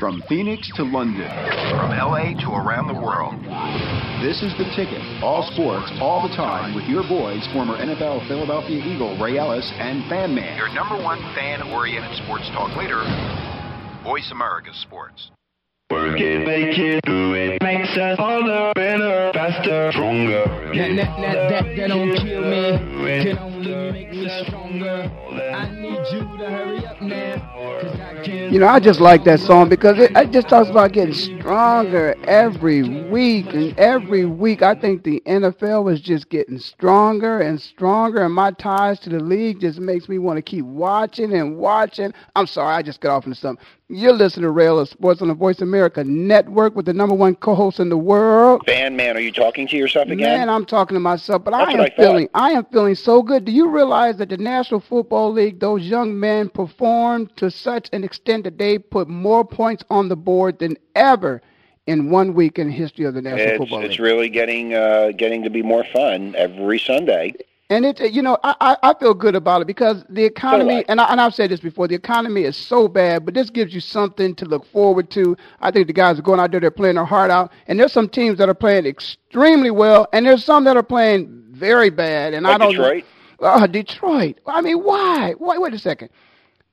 From Phoenix to London. From LA to around the world. This is The Ticket. All sports, all the time, with your boys, former NFL Philadelphia Eagle Ray Ellis and Fan Man. Your number one fan-oriented sports talk leader, Voice America Sports. Work it, make it, do it. Makes us harder, better, faster, stronger. That, that, that, that, that don't kill me. Can only make me stronger. I need you to hurry up now. Cause I can't. You know, I just like that song because it, it just talks about getting stronger every week. And every week, I think the NFL is just getting stronger and stronger. And my ties to the league just makes me want to keep watching and watching. I'm sorry, I just got off into something. You're listening to Ray Ellis Sports on the Voice America Network with the number one co-host in the world. Fan man, are you talking to yourself again? Man, I'm talking to myself, but That's I am I feeling I am feeling so good. Do you realize that the National Football League, those young men performed to such an extent that they put more points on the board than ever in one week in the history of the National it's Football it's really getting uh, getting to be more fun every Sunday. And it, you know, I, I feel good about it because the economy, and, I, and I've said this before, the economy is so bad, but this gives you something to look forward to. I think the guys are going out there, they're playing their heart out, and there's some teams that are playing extremely well, and there's some that are playing very bad. And I don't Detroit? know, uh, Detroit. I mean, why? Wait, wait a second.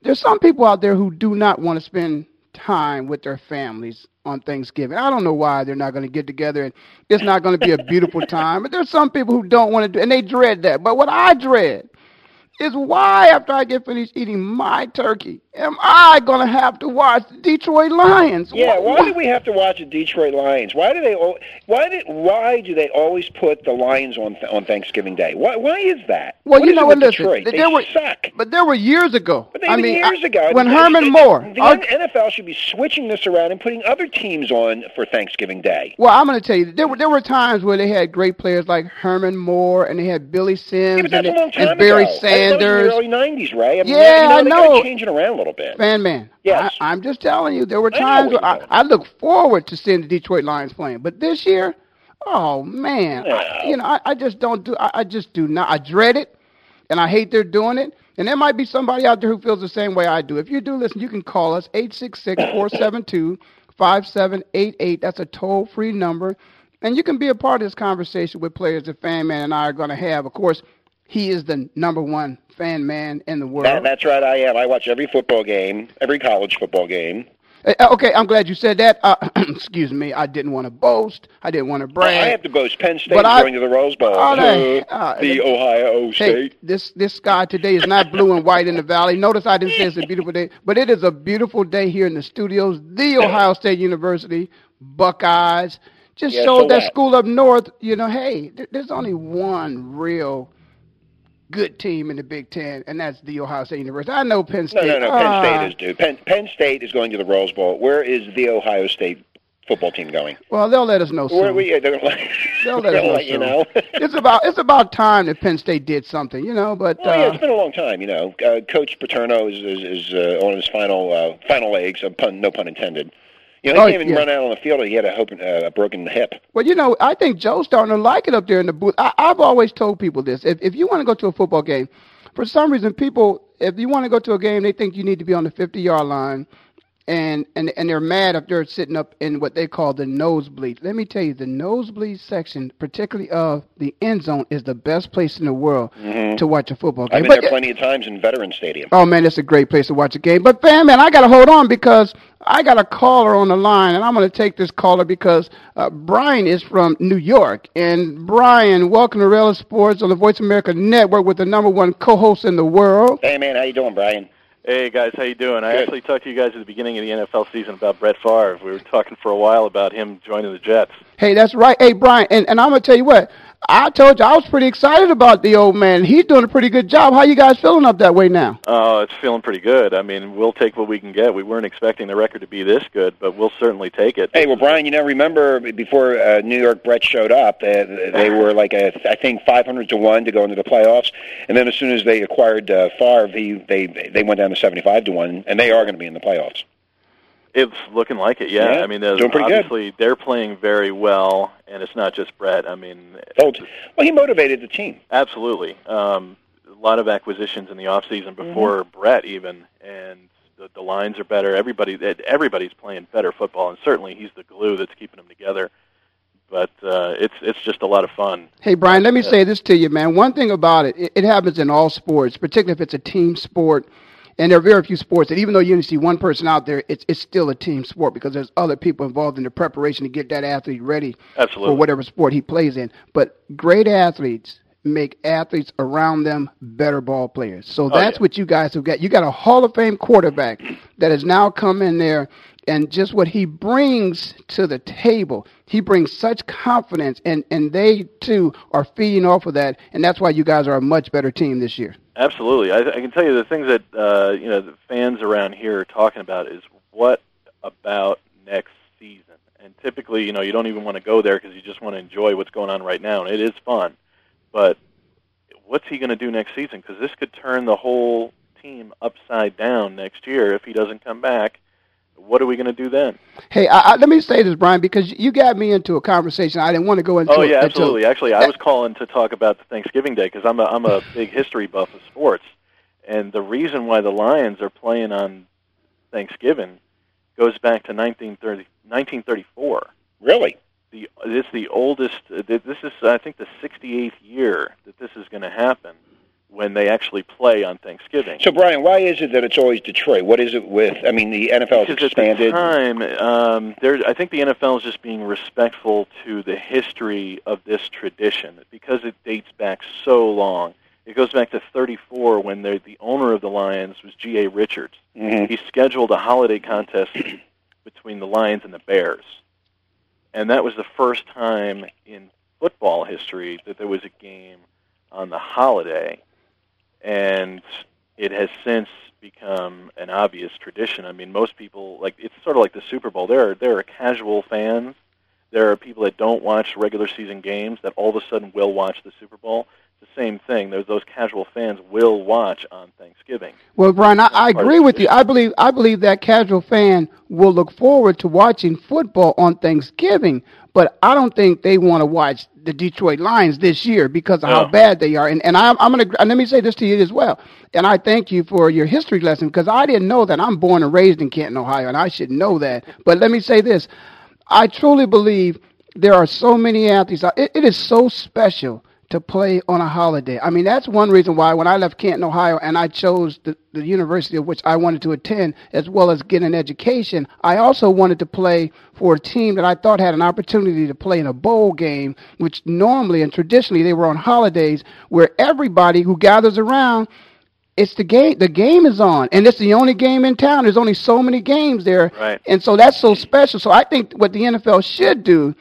There's some people out there who do not want to spend time with their families on Thanksgiving. I don't know why they're not going to get together and it's not going to be a beautiful time. But there's some people who don't want to do and they dread that. But what I dread is why after I get finished eating my turkey, am I going to have to watch the Detroit Lions? Yeah, Wh- why wh- do we have to watch the Detroit Lions? Why do they? Why did? Why do they always put the Lions on on Thanksgiving Day? Why? Why is that? Well, What you know it what? with Listen, Detroit? they there were, suck. but there were years ago. But they I mean, years I- ago. when Herman the- Moore. the our- NFL should be switching this around and putting other teams on for Thanksgiving Day. Well, I'm going to tell you, there were there were times where they had great players like Herman Moore, and they had Billy Sims Yeah, and, a long time and Barry ago. That- that was in Sanders. the early '90s, Ray. I mean, Yeah, you know, I know. around a little bit. Fan man, Yes. I, I'm just telling you, there were times where I, I look forward to seeing the Detroit Lions playing, but this year, oh man, I, you know, I, I just don't do, I, I just do not, I dread it, and I hate they're doing it. And there might be somebody out there who feels the same way I do. If you do listen, you can call us 866-472-5788. That's a toll-free number. And you can be a part of this conversation with players that Fan Man and I are going to have. Of course, he is the number one fan man in the world. That, that's right, I am. I watch every football game, every college football game. Uh, Okay, I'm glad you said that. Uh, excuse me, I didn't want to boast. I didn't want to brag. I have to boast. Penn State I- going to the Rose Bowl. Oh, they- Uh, the Ohio Hey, State. this this sky today is not blue and white in the valley. Notice I didn't say it's a beautiful day, but it is a beautiful day here in the studios. The Ohio State University Buckeyes just Yeah, showed so that school up north. You know, hey, there's only one real good team in the Big Ten, and that's the Ohio State University. I know Penn No, State. no, no. Penn Ah, State is due. Penn, Penn State is going to the Rose Bowl. Where is the Ohio State football team going? Well, they'll let us know soon. Where we? They're gonna let, They'll let us know let you know. it's about it's about time that Penn State did something, you know. But Well, yeah, uh, it's been a long time. You know, uh, Coach Paterno is is, is uh, on his final uh, final legs. Uh, pun, no pun intended. You know, he Oh, can't even yeah. run out on the field. He had a, hope, uh, a broken hip. well, you know, I think Joe's starting to like it up there in the booth. I, I've always told people this: if if you want to go to a football game, for some reason, people, if you want to go to a game, they think you need to be on the fifty yard line. And, and and they're mad if they're sitting up in what they call the nosebleed. Let me tell you, the nosebleed section, particularly of the end zone, is the best place in the world to watch a football game. Mm-hmm. I've been But- there plenty of times in Veteran Stadium. Oh man, it's a great place to watch a game. But fam, man, I gotta hold on because I got a caller on the line, and I'm gonna take this caller because uh, Brian is from New York. And Brian, welcome to Ray Ellis Sports on the Voice America Network with the number one co-host in the world. Hey man, how you doing, Brian? Hey guys, how you doing? I actually talked to you guys at the beginning of the NFL season about Brett Favre. We were talking for a while about him joining the Jets. Hey, that's right. Hey, Brian, and, and I'm gonna tell you what. I told you I was pretty excited about the old man. He's doing a pretty good job. How you guys feeling up that way now? Oh, it's feeling pretty good. I mean, we'll take what we can get. We weren't expecting the record to be this good, but we'll certainly take it. Hey, well, Brian, you know, remember before uh, New York Brett showed up, uh, they were like a, I think 500 to one to go into the playoffs, and then as soon as they acquired uh, Favre, he, they they went down to 75 to one, and they are going to be in the playoffs. It's looking like it, yeah. Yeah, I mean, there's- doing pretty good. obviously they're playing very well, and it's not just Brett. I mean, Oh, well, he motivated the team. absolutely. Um, a lot of acquisitions in the off season before Brett even, and the, the lines are better. Everybody everybody's playing better football, and certainly he's the glue that's keeping them together. But uh, it's it's just a lot of fun. Hey Brian, let me say this to you, man. One thing about it, it, it happens in all sports, particularly if it's a team sport. And there are very few sports that even though you only see one person out there, it's it's still a team sport because there's other people involved in the preparation to get that athlete ready Absolutely. for whatever sport he plays in. But great athletes make athletes around them better ball players. So oh, that's yeah. what you guys have got. You got a Hall of Fame quarterback that has now come in there and just what he brings to the table. He brings such confidence and and they too are feeding off of that and that's why you guys are a much better team this year. Absolutely, I, I can tell you the things that uh, you know the fans around here are talking about is what about next season. And typically, you know, you don't even want to go there because you just want to enjoy what's going on right now, and it is fun. But what's he going to do next season? Because this could turn the whole team upside down next year if he doesn't come back. What are we going to do then? Hey, I, I, let me say this, Brian, because you got me into a conversation I didn't want to go into. Oh yeah, absolutely. Until, Actually, I was calling to talk about the Thanksgiving Day because I'm a I'm a big history buff of sports, and the reason why the Lions are playing on Thanksgiving goes back to 1930, 1934. Really? The it's the oldest. This is I think the 68th year that this is going to happen when they actually play on Thanksgiving. So, Brian, why is it that it's always Detroit? What is it with? I mean, the NFL has expanded. at the time, um, there, I think the NFL is just being respectful to the history of this tradition because it dates back so long. It goes back to 34 when the the owner of the Lions was G.A. Richards. Mhm. He scheduled a holiday contest between the Lions and the Bears. And that was the first time in football history that there was a game on the holiday. And it has since become an obvious tradition. I mean, most people like it's sort of like the Super Bowl. There are there are casual fans. There are people that don't watch regular season games that all of a sudden will watch the Super Bowl. The same thing. There's those casual fans will watch on Thanksgiving. Well, Brian, I, I agree with you. I believe I believe that casual fan will look forward to watching football on Thanksgiving, but I don't think they want to watch the Detroit Lions this year because of how bad they are. And and I'm I'm gonna let me say this to you as well. And I thank you for your history lesson because I didn't know that. I'm born and raised in Canton, Ohio, and I should know that. But let me say this: I truly believe there are so many athletes. It, it is so special to play on a holiday. I mean, that's one reason why when I left Canton, Ohio, and I chose the, the university of which I wanted to attend, as well as get an education, I also wanted to play for a team that I thought had an opportunity to play in a bowl game, which normally and traditionally they were on holidays where everybody who gathers around it's the game. The game is on, and it's the only game in town. There's only so many games there, Right. and so that's so special. So I think what the NFL should do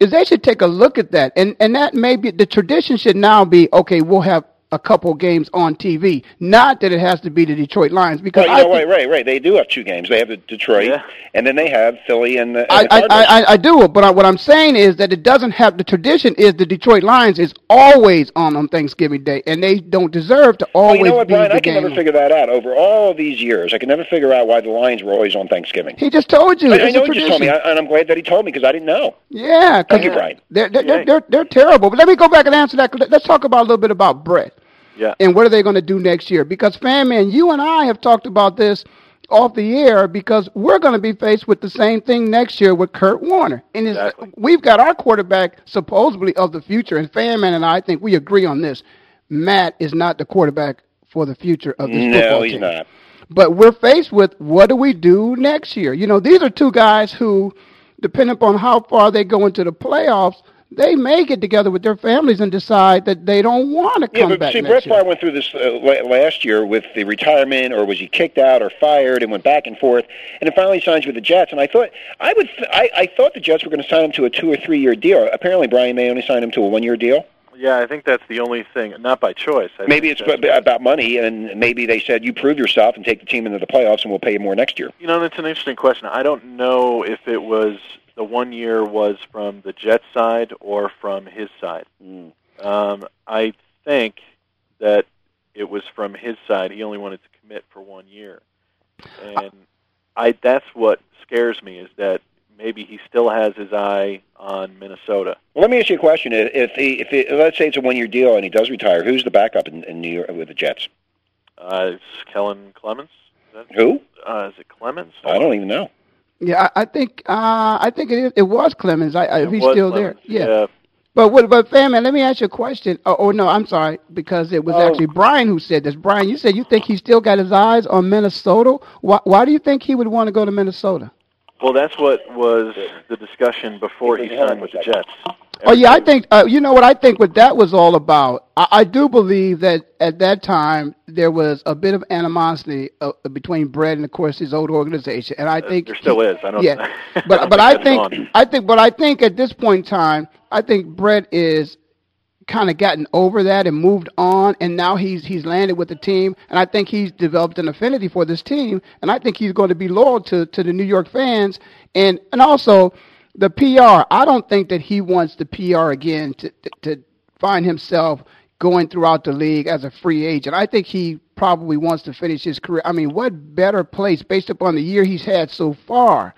is they should take a look at that, and and that may be the tradition should now be okay. We'll have a couple games on TV, not that it has to be the Detroit Lions because Well, you I know, think- right, right, right. They do have two games. They have the Detroit, Yeah. and then they have Philly and the, and I, the I, Cardinals. I, I do, but I, what I'm saying is that it doesn't have the tradition. Is the Detroit Lions is always on on Thanksgiving Day, and they don't deserve to always. well, always you know what, be Brian? the I can game. never figure that out. Over all these years, I can never figure out why the Lions were always on Thanksgiving. he just told you. I, It's I a know he just told me, and I'm glad that he told me because I didn't know. Yeah, 'cause Thank you, Brian. They're they're, Yeah. they're they're they're terrible. But let me go back and answer that. Let's talk about a little bit about Brett Yeah. and what are they going to do next year? Because fan man, you and I have talked about this off the air because we're going to be faced with the same thing next year with Kurt Warner. And it's, Exactly. we've got our quarterback supposedly of the future, and fan man and I think we agree on this. Matt is not the quarterback for the future of this No, football he's team. not. But we're faced with what do we do next year? You know, these are two guys who, depending upon how far they go into the playoffs, they may get together with their families and decide that they don't want to Yeah, come but back see, next Brett year. Favre went through this uh, last year with the retirement, or was he kicked out or fired, and went back and forth, and then finally signs with the Jets. And I thought I would, th- I, I thought the Jets were going to sign him to a two or three year deal. Apparently, Brian May only signed him to a one year deal. Yeah, I think that's the only thing. Not by choice. I Maybe it's that's- b- about money, and maybe they said you prove yourself and take the team into the playoffs, and we'll pay you more next year. You know, that's an interesting question. I don't know if it was the one year was from the Jets side or from his side. Um, I think that it was from his side. He only wanted to commit for one year, and I that's what scares me is that maybe he still has his eye on Minnesota. Well, let me ask you a question: If if, he, if he, let's say it's a one year deal and he does retire, who's the backup in, in New York with the Jets? Uh, it's Kellen Clemens. that, Who? uh, is it Clemens? I don't even know. Yeah, I, I think uh, I think it. It was Clemens. I, I, It he's was still Clemens. there, yeah. But what? But fan man, let me ask you a question. Oh, oh no, I'm sorry because it was Oh. actually Brian who said this. Brian, you said you think he still got his eyes on Minnesota. Why? Why do you think he would want to go to Minnesota? Well, that's what was the discussion before he signed with the Jets. Oh yeah, I think uh, you know what I think. What that was all about. I, I do believe that at that time there was a bit of animosity uh, between Brett and of course his old organization, and I think there still is. I don't. Yeah, but but I think. I think but I think at this point in time, I think Brett is kind of gotten over that and moved on, and now he's he's landed with the team, and I think he's developed an affinity for this team, and I think he's going to be loyal to to the New York fans, and and also the PR. I don't think that he wants the PR again to to, to find himself going throughout the league as a free agent. I think he probably wants to finish his career. I mean, what better place based upon the year he's had so far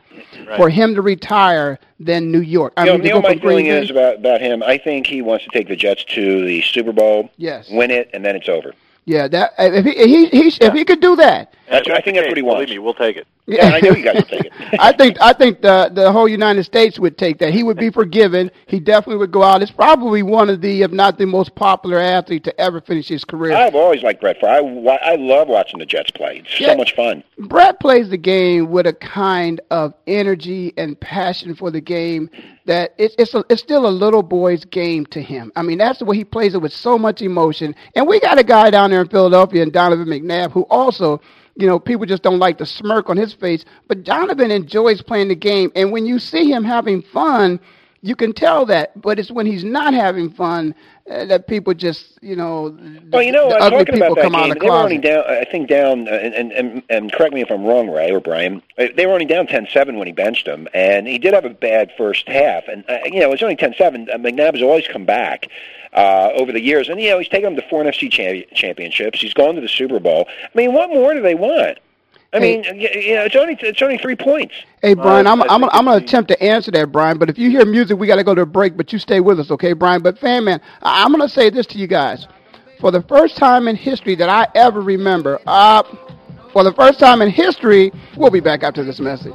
for him to retire than New York? I you mean, know go my feeling is about about him. I think he wants to take the Jets to the Super Bowl, Yes. win it, and then it's over. Yeah, that if he he, he if he could do that, That's I think that's what he wants. Believe me, we'll take it. Yeah, I know you guys will take it. I think I think the the whole United States would take that. He would be forgiven. He definitely would go out. It's probably one of the, if not the most popular athlete to ever finish his career. I've always liked Brett Favre. I, I love watching the Jets play. It's Yeah. so much fun. Brett plays the game with a kind of energy and passion for the game that it's it's a, it's still a little boy's game to him. I mean, that's the way he plays it with so much emotion. And we got a guy down there in Philadelphia, and Donovan McNabb, who also, you know, people just don't like the smirk on his face. But Donovan enjoys playing the game, and when you see him having fun. You can tell that, but it's when he's not having fun that people just, you know, Well, you know, the uh, ugly talking people about that come out game, of the they were only down. I think down, uh, and, and and and correct me if I'm wrong, Ray or Brian. uh, They were only down 10-7 when he benched him, and he did have a bad first half. And uh, you know, it was only 10-7. Uh, McNabb has always come back uh, over the years, and you know, he's taken them to four NFC cha- championships. He's gone to the Super Bowl. I mean, what more do they want? I Hey. mean, y- you know, it's only it's only three points. Hey Brian, I I'm I'm I'm gonna attempt to answer that, Brian. But if you hear music, we got to go to a break. But you stay with us, okay, Brian? But fan man, I- I'm gonna say this to you guys: for the first time in history that I ever remember, uh, for the first time in history, we'll be back after this message.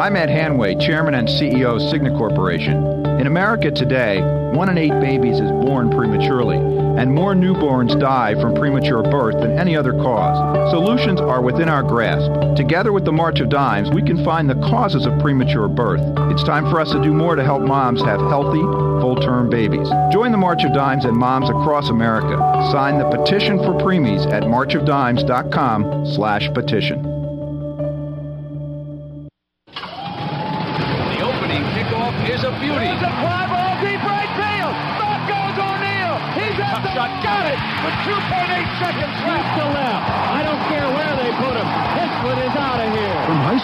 I'm Ed Hanway, Chairman and CEO of Cigna Corporation. In America today, one in eight babies is born prematurely, and more newborns die from premature birth than any other cause. Solutions are within our grasp. Together with the March of Dimes, we can find the causes of premature birth. It's time for us to do more to help moms have healthy, full-term babies. Join the March of Dimes and moms across America. Sign the petition for preemies at marchofdimes.com slash petition.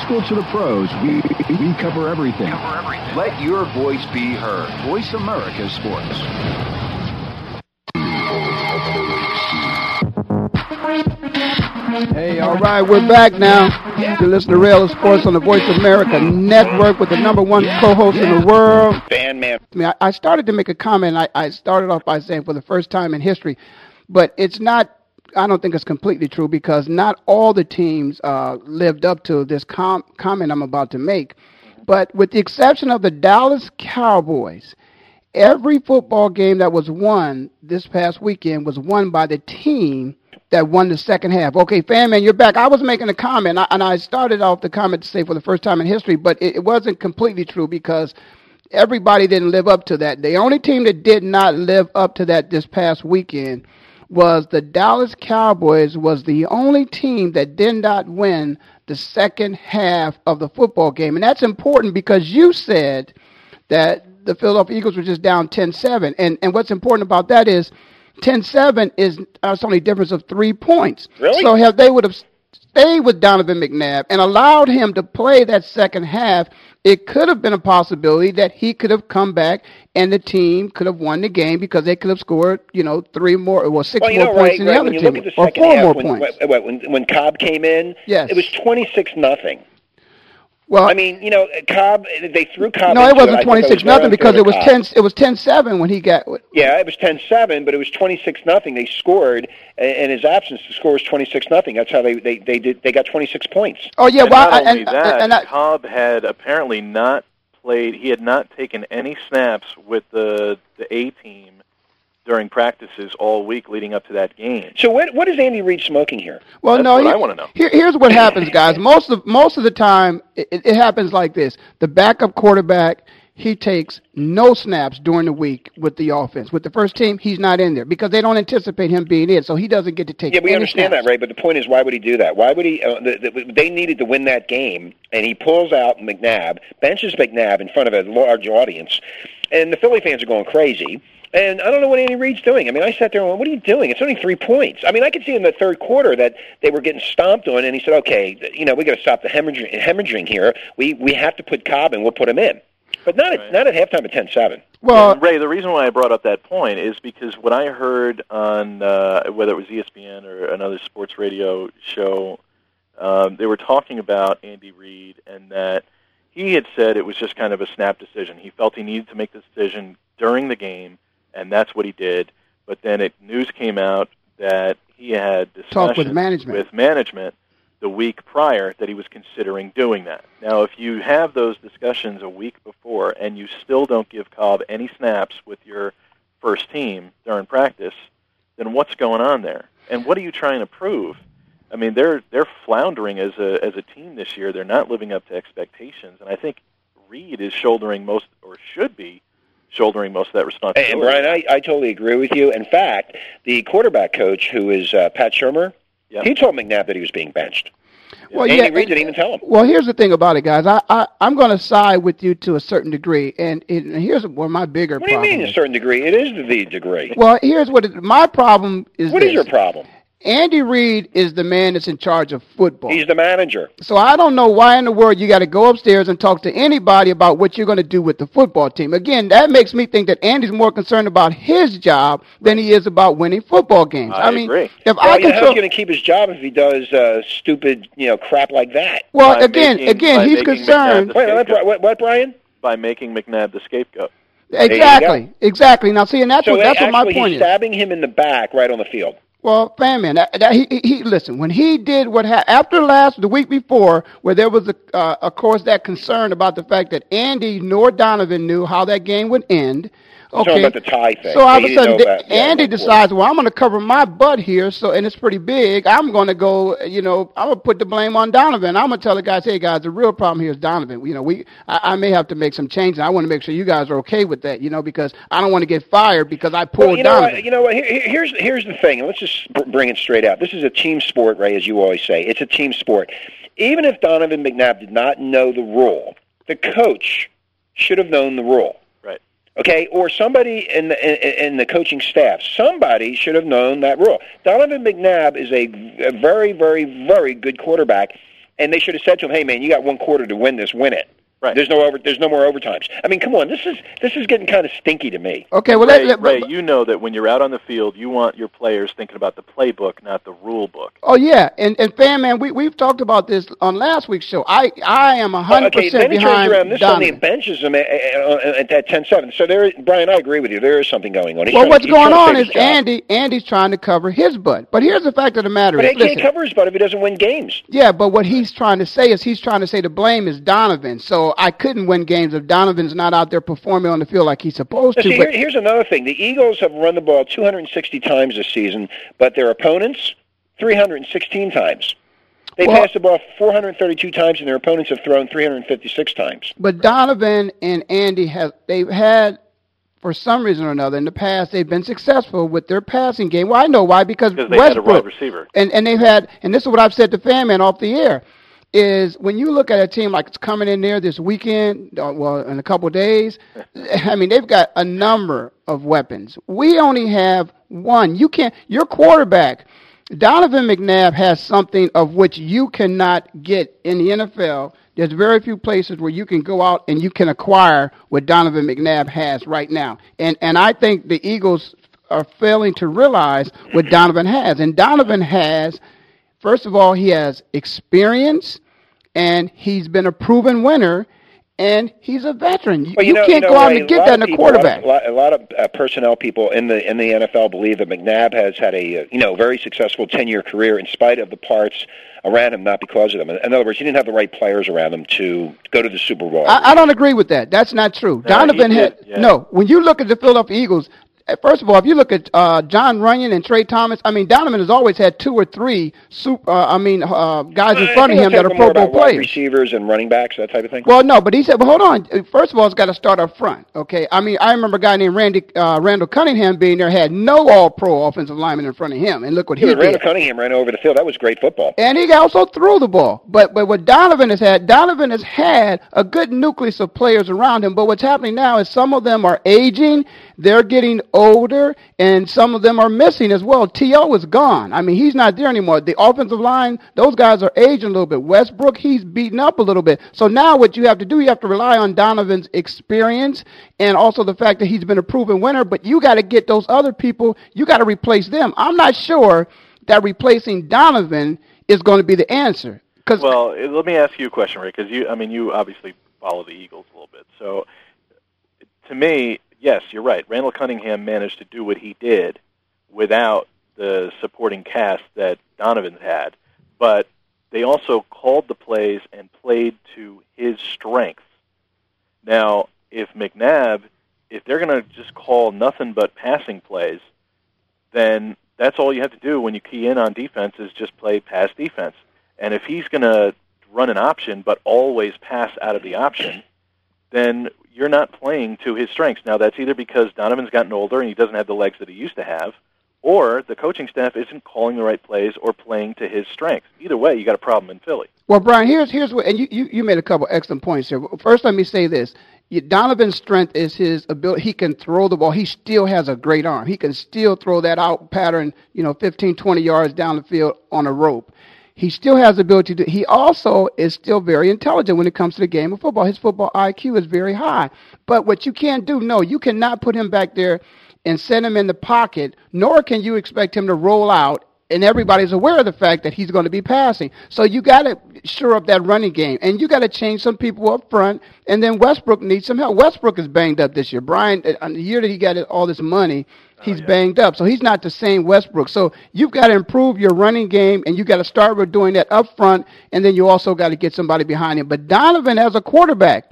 school to the pros, we, we cover everything. Let your voice be heard. Voice America Sports. Hey, all right, we're back now. Yeah. You listen to Ray Ellis Sports on the Voice America Network with the number one co-host in the world, Fan Man. I, mean, I started to make a comment. I, I started off by saying for the first time in history, but it's not I don't think it's completely true because not all the teams uh, lived up to this com- comment I'm about to make. But with the exception of the Dallas Cowboys, every football game that was won this past weekend was won by the team that won the second half. Okay, fan man, you're back. I was making a comment, and I started off the comment to say for the first time in history, but it, it wasn't completely true because everybody didn't live up to that. The only team that did not live up to that this past weekend was the Dallas Cowboys was the only team that did not win the second half of the football game. And that's important because you said that the Philadelphia Eagles were just down 10-7. And and what's important about that is 10-7 is uh, only a difference of 3 points. Really? So if they would have stayed with Donovan McNabb and allowed him to play that second half, it could have been a possibility that he could have come back and the team could have won the game because they could have scored, you know, three more, well, six Well, you more know, points right, than the right, other when you team, look at the or second four half, more when, points. when, when, when Kolb came in, Yes. it was 26 nothing. Well, I mean, you know, Kolb, they threw Kolb no, it wasn't I think twenty was six very nothing because it was Kolb. ten. It was ten seven when he got. Yeah, it was 10-7, but it was 26 nothing. They scored in his absence. The score was 26 nothing. That's how they they they did. They got 26 points. Oh yeah, and well, not I- only and, that, and I, Kolb had apparently not played. He had not taken any snaps with the the A team during practices all week leading up to that game. So what what is Andy Reid smoking here? Well, That's no. what here- I wanna know. Here, here's what happens, guys. Most of most of the time, it, it happens like this: the backup quarterback he takes no snaps during the week with the offense. With the first team, he's not in there because they don't anticipate him being in, so he doesn't get to take. Yeah, we understand snaps. that, Ray. But the point is, why would he do that? Why would he? Uh, the, the, they needed to win that game, and he pulls out McNabb, benches McNabb in front of a large audience, and the Philly fans are going crazy. And I don't know what Andy Reid's doing. I mean, I sat there and went, "What are you doing? It's only three points." I mean, I could see in the third quarter that they were getting stomped on, and he said, "Okay, you know, we got to stop the hemorrhaging, hemorrhaging here. We we have to put Kolb, and we'll put him in." But not at not at halftime at ten seven. Well, And Ray, the reason why I brought up that point is because what I heard on uh, whether it was ESPN or another sports radio show, um, they were talking about Andy Reid and that he had said it was just kind of a snap decision. He felt he needed to make the decision during the game, and that's what he did. But then it news came out that he had Talk with management. with management the week prior that he was considering doing that. Now, if you have those discussions a week before and you still don't give Kolb any snaps with your first team during practice, then what's going on there? And what are you trying to prove? I mean, they're they're floundering as a as a team this year. They're not living up to expectations, and I think Reid is shouldering most or should be shouldering most of that responsibility. And Brian, I, I totally agree with you. In fact, the quarterback coach, who is uh, Pat Shurmur, he told McNabb that he was being benched. Well, Andy yeah, Reid and- didn't even tell him. Well, here's the thing about it, guys. I, I I'm going to side with you to a certain degree, and, and here's where my bigger What do you problem mean, is. a certain degree? It is the degree. Well, here's what it, my problem is. What is this. your problem? Andy Reid is the man that's in charge of football. He's the manager. So I don't know why in the world you got to go upstairs and talk to anybody about what you're going to do with the football team. Again, that makes me think that Andy's more concerned about his job than he is about winning football games. I mean, agree. if well, I you know, how's he going to keep his job if he does uh, stupid, you know, crap like that? well, again, again, he's concerned. Wait, what, Bri- what, what, Brian? by making McNabb the scapegoat. Exactly, exactly. Now, see, and that's so what that's what my actually, point he's is. stabbing him in the back right on the field. Well, fan man, that, that, he, he, listen. When he did what ha- after last the week before, where there was a, uh, of course, that concern about the fact that Andy nor Donovan knew how that game would end. Okay, about the tie thing. so all of a sudden, about- yeah, Andy no, of course. decides, well, I'm going to cover my butt here, so and it's pretty big. I'm going to go, you know, I'm going to put the blame on Donovan. I'm going to tell the guys, hey guys, the real problem here is Donovan. You know, we I, I may have to make some changes. I want to make sure you guys are okay with that, you know, because I don't want to get fired because I pulled Well, you know what? You know what? Here, here- here's here's the thing, and let's just bring it straight out. This is a team sport, Ray, as you always say. It's a team sport. Even if Donovan McNabb did not know the rule, the coach should have known the rule. Okay, or somebody in the in, in the coaching staff, somebody should have known that rule. Donovan McNabb is a, a very, very, very good quarterback, and they should have said to him, "Hey, man, you got one quarter to win this. Win it." Right. There's no over. There's no more overtimes. I mean, come on. This is this is getting kind of stinky to me. Okay, well, Ray, let, let, Ray, you know that when you're out on the field, you want your players thinking about the playbook, not the rule book. Oh yeah, and and fan man, we we've talked about this on last week's show. I I am a hundred okay, percent then he turns behind around. This Sunday Donovan. and benches him uh, uh, uh, at, at, at 10-7. So there, Brian, I agree with you. There is something going on. He's Well, trying- what's going on is. Andy Andy's trying to cover his butt. But here's the fact of the matter: But is, he can't cover his butt if he doesn't win games. Yeah, but what he's trying to say is he's trying to say the blame is Donovan. So I couldn't win games if Donovan's not out there performing on the field like he's supposed Now, to. see, but here, here's another thing. The Eagles have run the ball 260 times this season, but their opponents 316 times. They Well- passed the ball 432 times, and their opponents have thrown 356 times. but Donovan and Andy have they've had for some reason or another in the past they've been successful with their passing game. Well, I know why because Because they had a Westbrook wide receiver. and and they've had and this is what I've said to fan man off the air is when you look at a team like it's coming in there this weekend, uh, well, in a couple days, I mean they've got a number of weapons. We only have one. You can't. Your quarterback, Donovan McNabb, has something of which you cannot get in the NFL. There's very few places where you can go out and you can acquire what Donovan McNabb has right now. And and I think the Eagles are failing to realize what Donovan has. And Donovan has First of all, he has experience, and he's been a proven winner, and he's a veteran. You, Well, you know, can't know, go out and get that in a quarterback. A lot, a lot of uh, personnel people in the in the NFL believe that McNabb has had a uh, you know very successful ten year career in spite of the parts around him, not because of them. In other words, he didn't have the right players around him to go to the Super Bowl. I, I don't agree with that. That's not true. No, Donovan had yeah. no. When you look at the Philadelphia Eagles, first of all, if you look at uh, Jon Runyan and Tra Thomas, I mean Donovan has always had two or three super. Uh, I mean uh, guys in front of him that are Pro Bowl players. receivers and running backs, that type of thing. Well, no, but he said, well, hold on. First of all, it's got to start up front." Okay. I mean, I remember a guy named Randy uh, Randall Cunningham being there had no All-Pro offensive lineman in front of him, and look what he Yeah, did. Randall Cunningham ran over the field. That was great football. And he also threw the ball. But but what Donovan has had, Donovan has had a good nucleus of players around him. But what's happening now is some of them are aging, they're getting older, and some of them are missing as well. T.O. is gone. I mean, he's not there anymore. The offensive line, those guys are aging a little bit. Westbrook, he's beaten up a little bit. So now what you have to do, you have to rely on Donovan's experience and also the fact that he's been a proven winner. But you got to get those other people, you got to replace them. I'm not sure that replacing Donovan is going to be the answer. Cause, well, let me ask you a question, Ray, because you, I mean, you obviously follow the Eagles a little bit. So, to me, yes, you're right. Randall Cunningham managed to do what he did without the supporting cast that Donovan had, but they also called the plays and played to his strengths. Now, if McNabb, if they're going to just call nothing but passing plays, then that's all you have to do when you key in on defense is just play pass defense. And if he's going to run an option but always pass out of the option, then you're not playing to his strengths. Now, that's either because Donovan's gotten older and he doesn't have the legs that he used to have, or the coaching staff isn't calling the right plays or playing to his strengths. Either way, you got a problem in Philly. Well, Brian, here's here's what, and you, you, you made a couple excellent points here. First, let me say this: Donovan's strength is his ability. He can throw the ball. He still has a great arm. He can still throw that out pattern, you know, 15, 20 yards down the field on a rope. He still has the ability to. He also is still very intelligent when it comes to the game of football. His football IQ is very high. But what you can't do, no, you cannot put him back there and send him in the pocket. Nor can you expect him to roll out and everybody's aware of the fact that he's going to be passing. So you got to shore up that running game, and you got to change some people up front. And then Westbrook needs some help. Westbrook is banged up this year. Brian, uh, the year that he got all this money, Oh, he's banged up, so he's not the same Westbrook. So you've got to improve your running game, and you've got to start with doing that up front, and then you also got to get somebody behind him. But Donovan as a quarterback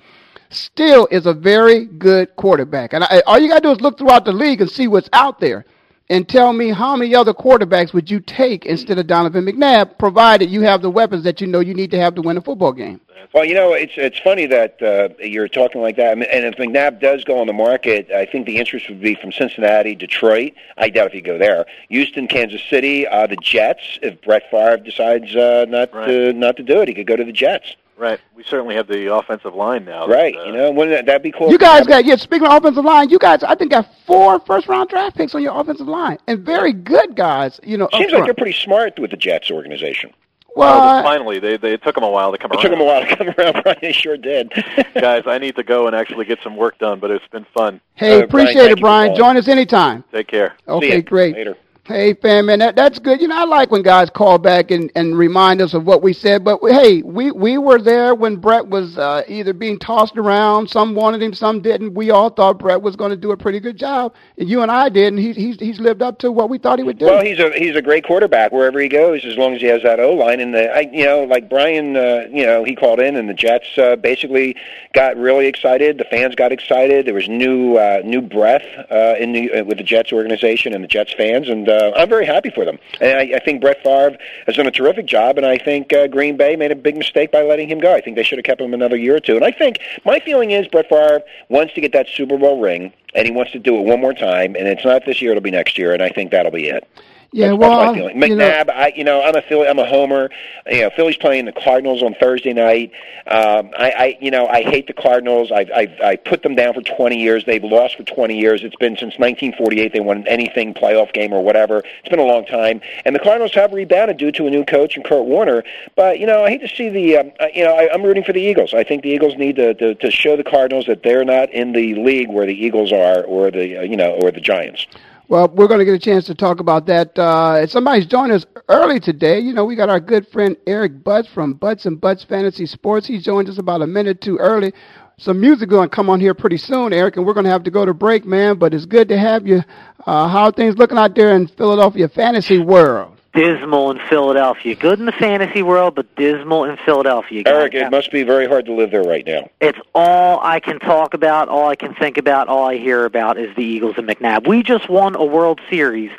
still is a very good quarterback, and I, all you got to do is look throughout the league and see what's out there and tell me how many other quarterbacks would you take instead of Donovan McNabb, provided you have the weapons that you know you need to have to win a football game. Well, you know, it's it's funny that uh, you're talking like that. I mean, and if McNabb does go on the market, I think the interest would be from Cincinnati, Detroit. I doubt if you go there. Houston, Kansas City, uh, the Jets. If Brett Favre decides uh, not to not to do it, he could go to the Jets. Right. We certainly have the offensive line now. Right. That, uh, you know, wouldn't that be cool? You guys got yeah. Speaking of offensive line, you guys I think got four first round draft picks on your offensive line, and very good guys. You know, up Seems like front. they're pretty smart with the Jets organization. Well, oh, finally, they they it took them a while to come around. It around. took them a while to come around, Brian. They sure did. Guys, I need to go and actually get some work done, but it's been fun. Hey, Uh, appreciate thank it, Brian. Join us anytime. Take care. Okay, great. Later. Hey, fam, man, that, that's good. You know, I like when guys call back and, and remind us of what we said. But hey, we, we were there when Brett was uh, either being tossed around. Some wanted him, some didn't. We all thought Brett was going to do a pretty good job, and you and I did, and he, he's he's lived up to what we thought he would do. Well, he's a he's a great quarterback wherever he goes, as long as he has that O line. And the I, you know, like Brian, uh, you know, he called in, and the Jets uh, basically got really excited. The fans got excited. There was new uh, new breath uh, in the uh, with the Jets organization and the Jets fans, and uh, I'm very happy for them. And I, I think Brett Favre has done a terrific job, and I think uh, Green Bay made a big mistake by letting him go. I think they should have kept him another year or two. And I think my feeling is Brett Favre wants to get that Super Bowl ring, and he wants to do it one more time. And it's not this year; it'll be next year, and I think that'll be it. Yeah, That's, well, that's my I'm- feeling. you know- McNabb, I you know I'm a Philly, I'm a homer. You know, Philly's playing the Cardinals on Thursday night. Um, I, I you know I hate the Cardinals. I I I put them down for 20 years. They've lost for 20 years. It's been since 1948 they won anything playoff game or whatever. It's been a long time. And the Cardinals have rebounded due to a new coach and Kurt Warner. But you know I hate to see the um, you know I, I'm rooting for the Eagles. I think the Eagles need to, to to show the Cardinals that they're not in the league where the Eagles are or the uh, you know or the Giants. Well, we're going to get a chance to talk about that. Uh, somebody's joined us early today, you know, we got our good friend Eric Butts from Butts and Butts Fantasy Sports. He joined us about a minute too early. Some music going to come on here pretty soon, Eric, and we're going to have to go to break, man. But it's good to have you. Uh, how are things looking out there in Philadelphia fantasy world? Dismal in Philadelphia. Good in the fantasy world, but dismal in Philadelphia. Eric, it must be very hard to live there right now. It's all I can talk about, all I can think about, all I hear about is the Eagles and McNabb. We just won a World Series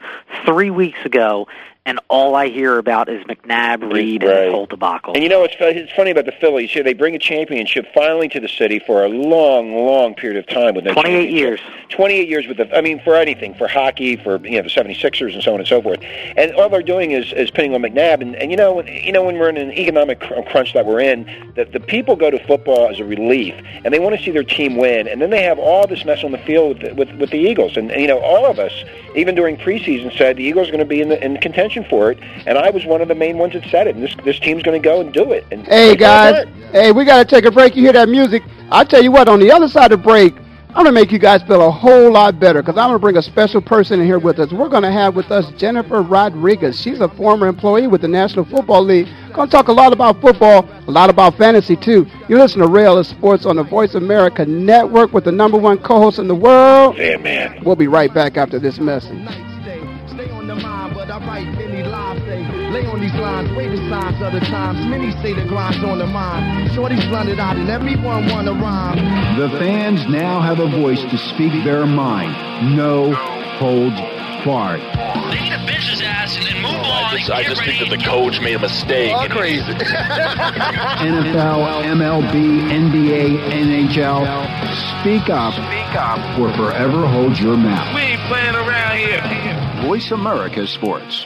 three weeks ago, and all I hear about is McNabb, Reid, and the whole debacle. And you know, it's, it's funny about the Phillies. Here, they bring a championship finally to the city for a long, long period of time with no 28 years. 28 years with the, I mean, for anything, for hockey, for you know the 76ers and so on and so forth. And all they're doing is, is pinning on McNabb. And, and you know, when, you know, when we're in an economic crunch that we're in, the, the people go to football as a relief, and they want to see their team win. And then they have all this mess on the field with with, with the Eagles. And, and you know, all of us, even during preseason, said the Eagles are going to be in the in contention for it. And I was one of the main ones that said it. And this this team's going to go and do it. And Hey guys, hey, we got to take a break. You hear that music? I tell you what, on the other side of the break, I'm gonna make you guys feel a whole lot better because I'm gonna bring a special person in here with us. We're gonna have with us Jennifer Rodriguez. She's a former employee with the National Football League. Gonna talk a lot about football, a lot about fantasy too. You listen to Ray Ellis Sports on the Voice America Network with the number one co-host in the world. Yeah, man. We'll be right back after this message. These lines, wait the signs other times Many say the grind's on the mind Shorty's blunted out and everyone wanna rhyme The fans now have a voice to speak their mind. No holds barred. They need to bench his ass and then move oh, on. I just, I just think that the coach made a mistake. and- NFL, MLB, NBA, NHL. Speak up. Speak up. Or forever hold your mouth. We ain't playing around here. Voice America Sports.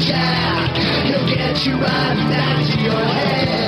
Jack, he'll get you right back to your head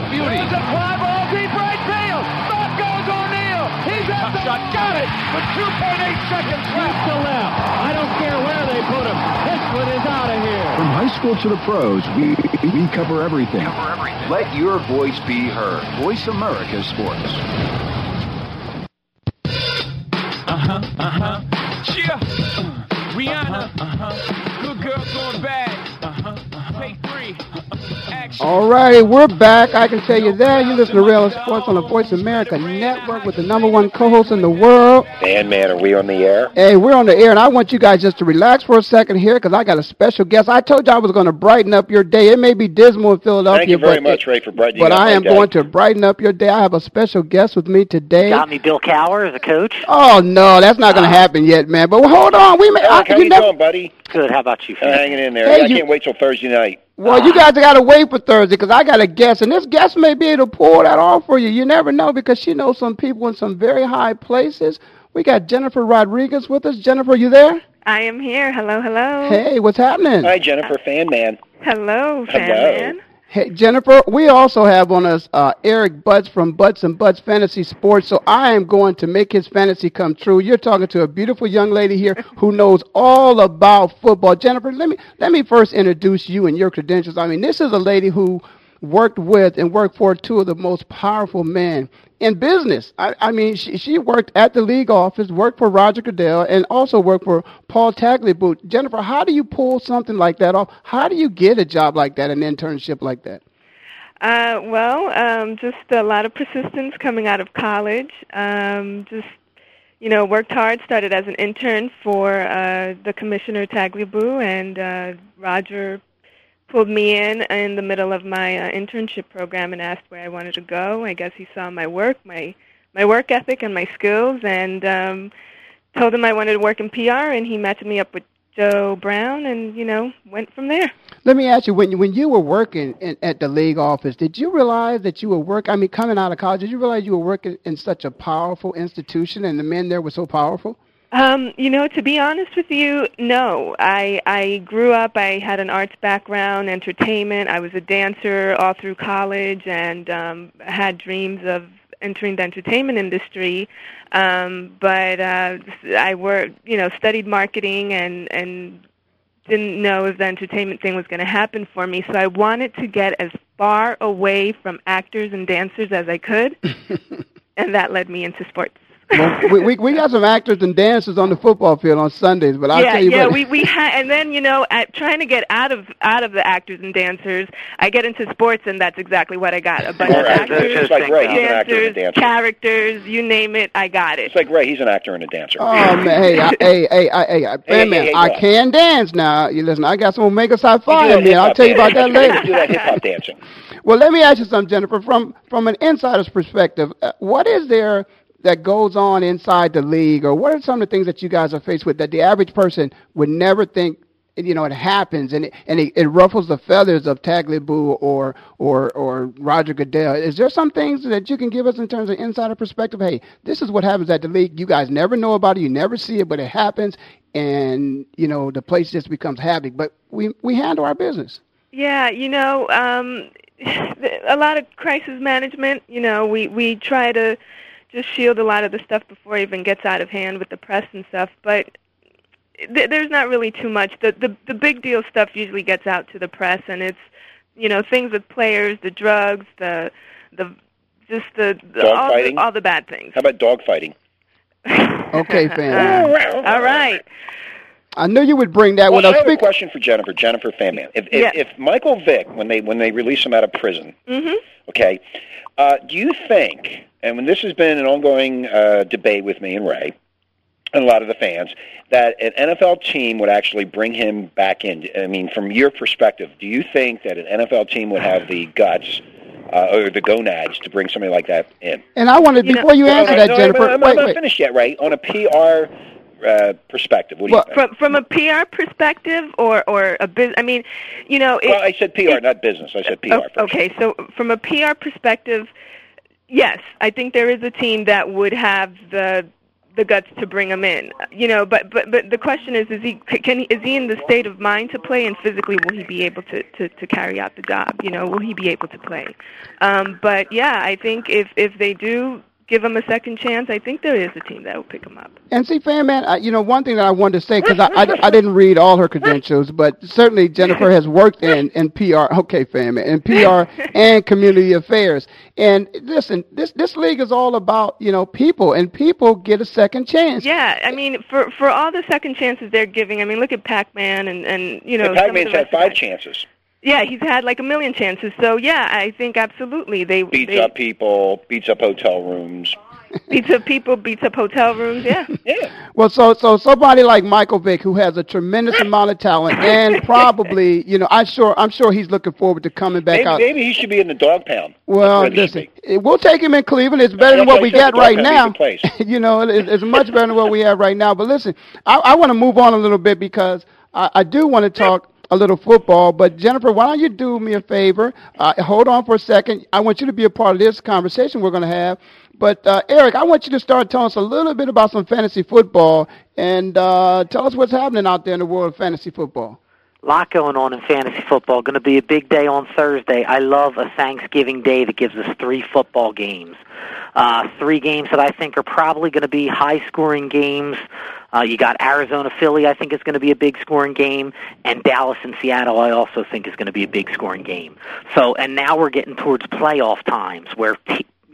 kickoff is a beauty. There's a fly ball deep right field. Back goes O'Neal. He's at the shot. Got it with 2.8 seconds left to left. I don't care where they put him. This one is out of here. From high school to the pros, we, we cover everything. Let your voice be heard. Voice America Sports. Uh-huh, uh-huh. Cheer. Uh, Rihanna. Uh-huh. Good girl All righty, we're back. I can tell you that. You listen to Ray Ellis Sports on the Voice America Network with the number one co-host in the world. Man, man, are we on the air? Hey, we're on the air, and I want you guys just to relax for a second here because I got a special guest. I told you I was going to brighten up your day. It may be dismal in Philadelphia, Thank you very but, much, Ray, for brightening but up I my am day. going to brighten up your day. I have a special guest with me today. Got me Bill Cowher as a coach. Oh no, that's not going to happen yet, man. But hold on, we may. I, Eric, how you you never, doing, buddy? Good. How about you? Uh, hanging in there. Hey, I you- can't wait till Thursday night. Well, you guys got to wait for Thursday because I got a guest, and this guest may be able to pull that off for you. You never know because she knows some people in some very high places. We got Jennifer Rodriguez with us. Jennifer, you there? I am here. Hello, hello. Hey, what's happening? Hi, Jennifer, fan man. Hello, fan Hello. man. Hey, Jennifer, we also have on us uh, Eric Butts from Butts and Butts Fantasy Sports. So I am going to make his fantasy come true. You're talking to a beautiful young lady here who knows all about football. Jennifer, let me let me first introduce you and your credentials. I mean, this is a lady who worked with and worked for two of the most powerful men in business. I, I mean, she, she worked at the league office, worked for Roger Goodell, and also worked for Paul Tagliabue. Jennifer, how do you pull something like that off? How do you get a job like that, an internship like that? Uh, well, um, just a lot of persistence coming out of college. Um, just you know, worked hard. Started as an intern for uh, the commissioner Tagliabue, and uh, Roger pulled me in in the middle of my uh, internship program and asked where I wanted to go. I guess he saw my work, my my work ethic, and my skills, and um, told him I wanted to work in PR, and he matched me up with Joe Browne, and you know, went from there. Let me ask you, when you, when you were working in, at the league office, did you realize that you were work? I mean, coming out of college, did you realize you were working in such a powerful institution, and the men there were so powerful? Um, you know, to be honest with you, no. I I grew up. I had an arts background, entertainment. I was a dancer all through college, and um, had dreams of entering the entertainment industry. Um, but uh, I worked, you know, studied marketing and and didn't know if the entertainment thing was going to happen for me. So I wanted to get as far away from actors and dancers as I could, and that led me into sports. Well, we, we we got some actors and dancers on the football field on Sundays, but I'll yeah, tell you yeah, what. we we had, and then you know, at trying to get out of out of the actors and dancers, I get into sports, and that's exactly what I got. A bunch of actors, It's like Ray, he's an actor and dancers, dancer. characters, you name it, I got it. It's like Ray, he's an actor and a dancer. Oh man, hey, I, hey, hey, I, hey, I, Hey, man, hey, hey, I what? can dance now. You listen, I got some Omega Psi You Phi in me. I'll tell you about that later. You do that hip hop dancing. Well, let me ask you something, Jennifer. From from an insider's perspective, uh, what is there that goes on inside the league, or what are some of the things that you guys are faced with that the average person would never think? You know, it happens, and it, and it, it ruffles the feathers of Tagliabue or or or Roger Goodell. Is there some things that you can give us in terms of insider perspective? Hey, this is what happens at the league. You guys never know about it. You never see it, but it happens, and you know the place just becomes havoc. But we we handle our business. Yeah, you know, um, a lot of crisis management. You know, we we try to just shield a lot of the stuff before it even gets out of hand with the press and stuff. But th- there's not really too much. The, the the big deal stuff usually gets out to the press, and it's you know things with players, the drugs, the the just the, the Dog all, fighting? the all the bad things. How about dog fighting? Okay, fam. all right. I knew you would bring that Well, one I up. have a Speak- question for Jennifer. Jennifer Fanman. If, if, Yeah. if Michael Vick, when they when they release him out of prison, Mhm. okay, uh, do you think? And when this has been an ongoing uh, debate with me and Ray, and a lot of the fans that an NFL team would actually bring him back in. I mean, from your perspective, do you think that an NFL team would have the guts uh, or the gonads to bring somebody like that in? And I wanted You know- before you answer no, that, no, Jennifer. I'm, I'm, wait, I'm not wait. finished yet, right? On a PR uh, perspective, what do you think? From from a PR perspective, or or a bus I mean, you know, it, well, I said PR, not business. I said PR. Oh, okay, so from a PR perspective, yes, I think there is a team that would have the the guts to bring him in. You know, but but but the question is, is he can he, is he in the state of mind to play, and physically will he be able to to to carry out the job? You know, will he be able to play? Um, but yeah, I think if if they do give him a second chance, I think there is a team that will pick him up. And see, fan man, I, you know, one thing that I wanted to say because I, I, I didn't read all her credentials, but certainly Jennifer has worked in in PR. Okay, fan man, in PR and community affairs. And listen, this this league is all about you know people, and people get a second chance. Yeah, I mean, for for all the second chances they're giving, I mean, look at Pac-Man and and you know. And Pac-Man's the had five the- chances. Yeah, he's had like a million chances. So yeah, I think absolutely they Beats they up people, beats up hotel rooms. beats up people, beats up hotel rooms. Yeah. yeah. Well, so so somebody like Michael Vick, who has a tremendous amount of talent, and probably you know, I'm sure I'm sure he's looking forward to coming back Maybe, out. maybe he should be in the dog pound. Well, That's where he should listen, eh, we'll take him in Cleveland. It's better than what what we I got right now. pound is a good you know, it's, it's much better than what we have right now. But listen, I, I want to move on a little bit because I, I do want to talk a little football. But Jennifer, why don't you do me a favor? Uh, hold on for a second. I want you to be a part of this conversation we're going to have. But uh, Eric, I want you to start telling us a little bit about some fantasy football and uh, tell us what's happening out there in the world of fantasy football. Lot going on in fantasy football. Going to be a big day on Thursday. I love a Thanksgiving day that gives us three football games. Uh, three games that I think are probably going to be high scoring games. Uh, you got Arizona Philly, I think is going to be a big scoring game, and Dallas and Seattle, I also think is going to be a big scoring game. So, and now we're getting towards playoff times where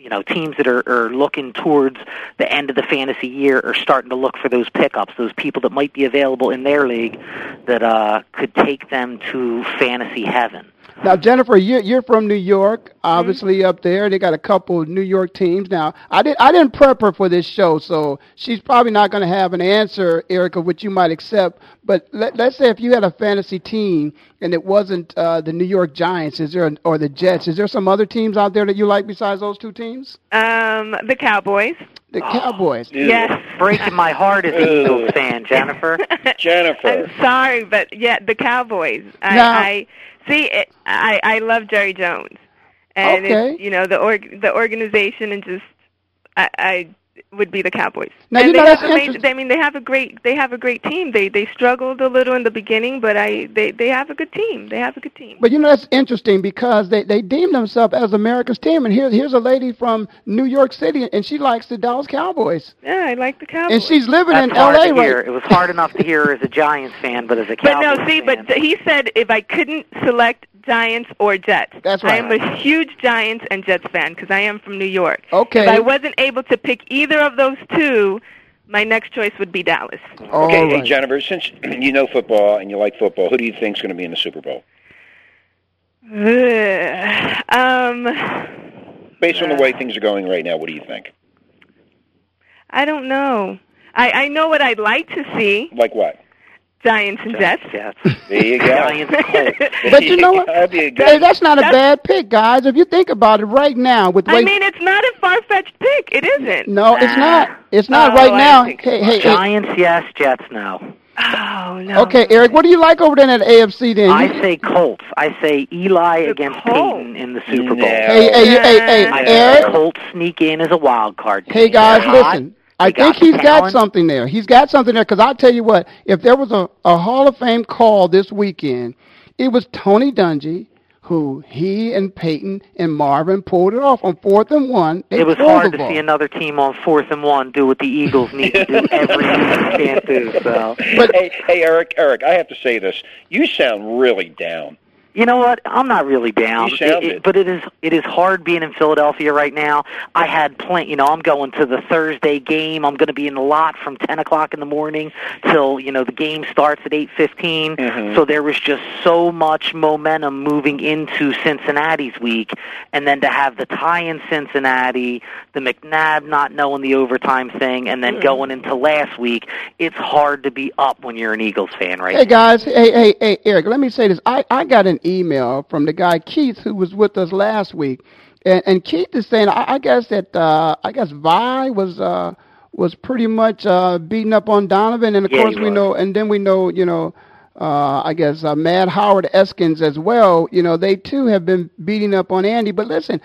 you know teams that are, are looking towards the end of the fantasy year are starting to look for those pickups, those people that might be available in their league that uh, could take them to fantasy heaven. Now, Jennifer, you're, you're from New York, obviously up there. They got a couple of New York teams. Now, I didn't I didn't prep her for this show, so she's probably not going to have an answer, Erica, which you might accept. But let, let's say if you had a fantasy team and it wasn't uh, the New York Giants, is there or the Jets? Is there some other teams out there that you like besides those two teams? Um, the Cowboys. The Cowboys. Yes. Breaking my heart as an Eagles fan, Jennifer. Jennifer. I'm sorry, but yeah, the Cowboys. I, Now- I see. It, I I love Jerry Jones, and Okay. you know the org the organization and just I, I would be the Cowboys. Now, and you know, they that's have amazing, interest- I mean, they have a great they have a great team. They they struggled a little in the beginning, but I they they have a good team. They have a good team. But you know that's interesting because they, they deem themselves as America's team, and here here's a lady from New York City, and she likes the Dallas Cowboys, Yeah, I like the Cowboys. and she's living That's in hard L.A. to right hear. It was hard enough to hear as a Giants fan, but as a Cowboys But no, see, fan, but he said if I couldn't select Giants or Jets, That's right. I am a huge Giants and Jets fan because I am from New York. Okay. If I wasn't able to pick either of those two, my next choice would be Dallas. Okay, hey Jennifer, since you know football and you like football, who do you think's going to be in the Super Bowl? um, Based on the way things are going right now, what do you think? I don't know. I I know what I'd like to see: Like what? Giants and Jets. Jets. There you go. Giants But you know what? That'd be a good. Hey, that's not a bad pick, guys. If you think about it, right now with I mean, it's not a far fetched pick. It isn't. no, it's ah. not. It's not Oh, right I now. think Hey, hey, hey. Giants, yes. Jets, no. Oh no. Okay, Eric, what do you like over there in that AFC? Then I say Colts. I say Eli against Peyton in the Super Bowl. Hey, hey, you- hey, hey, I Eric. Colts sneak in as a wild card. Hey guys, They're hot. Listen. I They got think the he's got something there. He's got something there because I'll tell you what. If there was a, a Hall of Fame call this weekend, it was Tony Dungy, who he and Peyton and Marvin pulled it off on fourth and one. They It was hard to ball. see another team on fourth and one do what the Eagles need to do every year. Can't do so. hey, hey, Eric, Eric, I have to say this. You sound really down You know what? I'm not really down. It- it- it. but it is it is hard being in Philadelphia right now. I had plenty. You know, I'm going to the Thursday game. I'm going to be in the lot from 10 o'clock in the morning till you know the game starts at 8:15. Mm-hmm. So there was just so much momentum moving into Cincinnati's week, and then to have the tie in Cincinnati, the McNabb not knowing the overtime thing, and then going into last week, it's hard to be up when you're an Eagles fan, right? Hey guys, hey hey hey Eric, let me say this. I I got an email from the guy Keith who was with us last week, and and Keith is saying I, I guess that uh I guess Vi was uh was pretty much uh beating up on Donovan, and of Yeah, course we know, and then we know you know. Uh, I guess uh, Mad Howard Eskins as well. You know, they too have been beating up on Andy. But listen,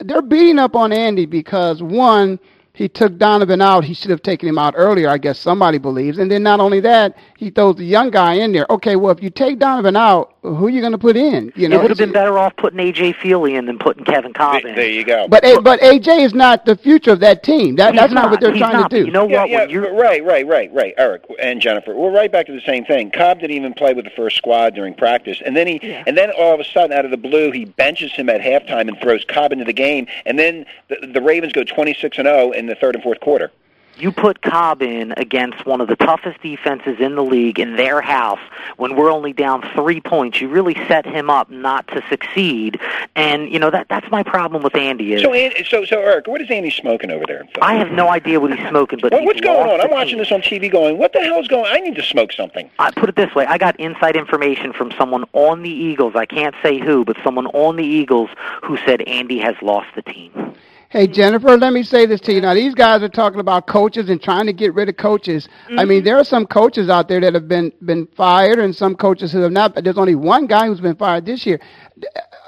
they're beating up on Andy because one, he took Donovan out. He should have taken him out earlier, I guess somebody believes. And then not only that, he throws the young guy in there. Okay, well, if you take Donovan out, who are you going to put in? You know, it would have been better off putting AJ Feeley in than putting Kevin Kolb in. There you go. But A- but AJ is not the future of that team. That that's not, what they're trying not, to do. You know yeah, what? yeah, When right, right, right, right. Eric and Jennifer, we're right back to the same thing. Kolb didn't even play with the first squad during practice, and then he, and then all of a sudden, out of the blue, he benches him at halftime and throws Kolb into the game, and then the, the Ravens go twenty-six and oh, zero in the third and fourth quarter. you put Kolb in against one of the toughest defenses in the league in their house when we're only down three points, you really set him up not to succeed. And you know that that's my problem with Andy is So, Andy, so, so Eric, what is Andy smoking over there? I have no idea what he's smoking, but he's what's going on? I'm watching this on TV, going, what the hell's going? I need to smoke something. I put it this way: I got inside information from someone on the Eagles. I can't say who, but someone on the Eagles who said Andy has lost the team. Hey Jennifer, let me say this to you. Now these guys are talking about coaches and trying to get rid of coaches. I mean, mm-hmm. there are some coaches out there that have been been fired, and some coaches who have not. But there's only one guy who's been fired this year.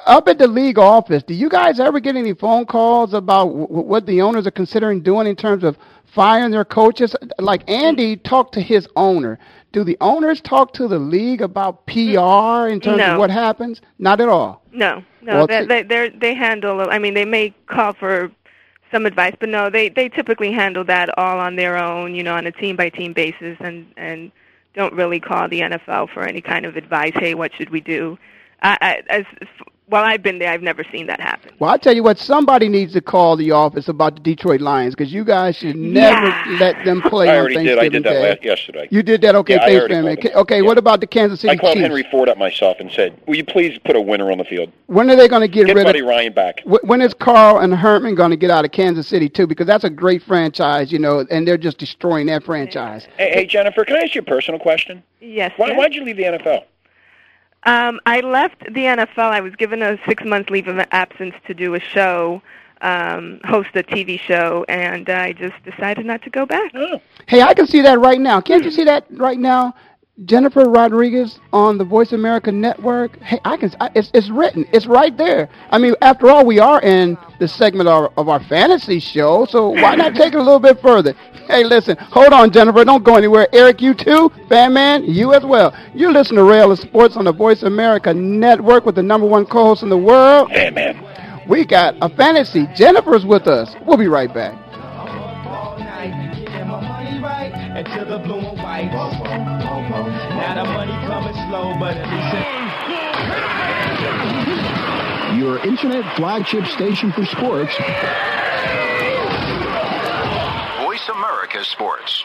Up at the league office, do you guys ever get any phone calls about w- what the owners are considering doing in terms of firing their coaches? Like Andy talked to his owner. Do the owners talk to the league about PR in terms No. of what happens? Not at all. No, no, Well, they they they handle. I mean, they may call for some advice, but no, they they typically handle that all on their own. You know, on a team by team basis, and and don't really call the NFL for any kind of advice. Hey, what should we do? I, I, as while I've been there, I've never seen that happen. Well, I tell you what, somebody needs to call the office about the Detroit Lions because you guys should never Yeah. let them play I on already did. I did that Day. last, yesterday. You did that, okay? Yeah, I thanks, already Okay, them. okay, what about the Kansas City I called Chiefs? Henry Ford up myself and said, "Will you please put a winner on the field? When are they going to get, Get rid Buddy of? Ryan back." When is Carl and Herman going to get out of Kansas City too? Because that's a great franchise, you know, and they're just destroying that franchise. Hey, hey, Jennifer, can I ask you a personal question? Yes. Why, yes. why'd you leave the NFL? Um, I left the NFL. I was given a six month leave of absence to do a show, um, host a TV show, and I just decided not to go back. Hey, I can see that right now. Can't you see that right now? Jennifer Rodriguez on the Voice America Network. Hey, I can. I, it's it's written. It's right there. I mean, after all, we are in the segment of, of our fantasy show, so why not take it a little bit further? Hey, listen, hold on, Jennifer. Don't go anywhere. Eric, you too. Fan man, you as well. You're listening to Ray Ellis Sports on the Voice America Network with the number one co-host in the world. Fan man. We got a fantasy. Jennifer's with us. We'll be right back. Until the blue and white. Now the money coming slow, but at least Your internet flagship station for sports. Voice America Sports.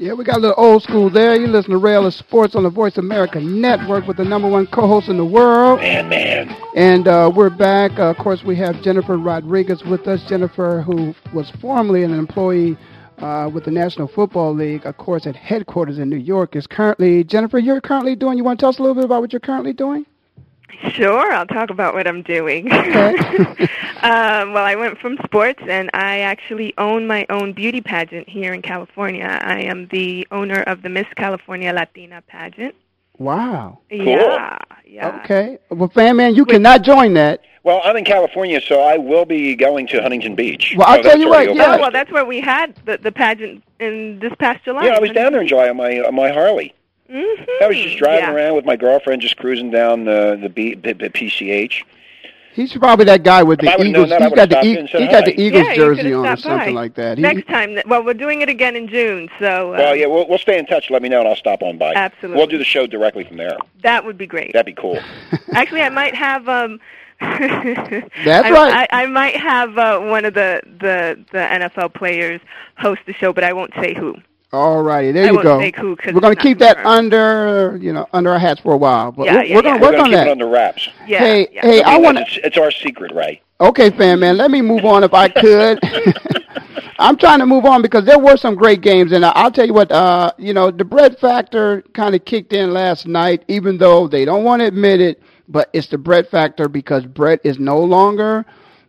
Yeah, we got a little old school there. You listen to Ray Ellis Sports on the Voice America Network with the number one co-host in the world. Man, man. And uh, we're back. Uh, of course, we have Jennifer Rodriguez with us. Jennifer, who was formerly an employee uh, with the National Football League, of course, at headquarters in New York, is currently Jennifer. You're currently doing. You want to tell us a little bit about what you're currently doing? Sure, I'll talk about what I'm doing. um, well, I went from sports, and I actually own my own beauty pageant here in California. I am the owner of the Miss California Latina pageant. Wow. Yeah, yeah. Okay. Well, fan man, you cannot join that. Well, I'm in California, so I will be going to Huntington Beach. Well, I'll So tell that's you what, yeah. Oh, well, that's where we had the, the pageant in this past July. Yeah, I was down there in July on my on my Harley. Mm-hmm. I was just driving yeah. around with my girlfriend, just cruising down the the, B, the, the PCH. He's probably that guy with the Eagles. known that, I He's would've got the e- in and he got the. Eagles Yeah, jersey on or something by. like that. He, Next time, well, we're doing it again in June, so uh, Well, yeah, we'll, we'll stay in touch. Let me know, and I'll stop on by. Absolutely. We'll do the show directly from there. that would be great. That'd be cool. Actually, I might have. um That's I, right. I, I might have uh, one of the, the the NFL players host the show, but I won't say who. All righty, there I you won't go. say who 'cause We're going to keep that confirmed. under, you know, under our hats for a while. But Yeah, we're, yeah, we're going yeah. to work on that. it under wraps. Yeah, hey, yeah. hey, I Because want to. It's, it's our secret, right? Okay, fan man, let me move on if I could. I'm trying to move on because there were some great games, and I'll tell you what. Uh, you know, the Brett factor kind of kicked in last night, even though they don't want to admit it. But it's the Brett factor because Brett is no longer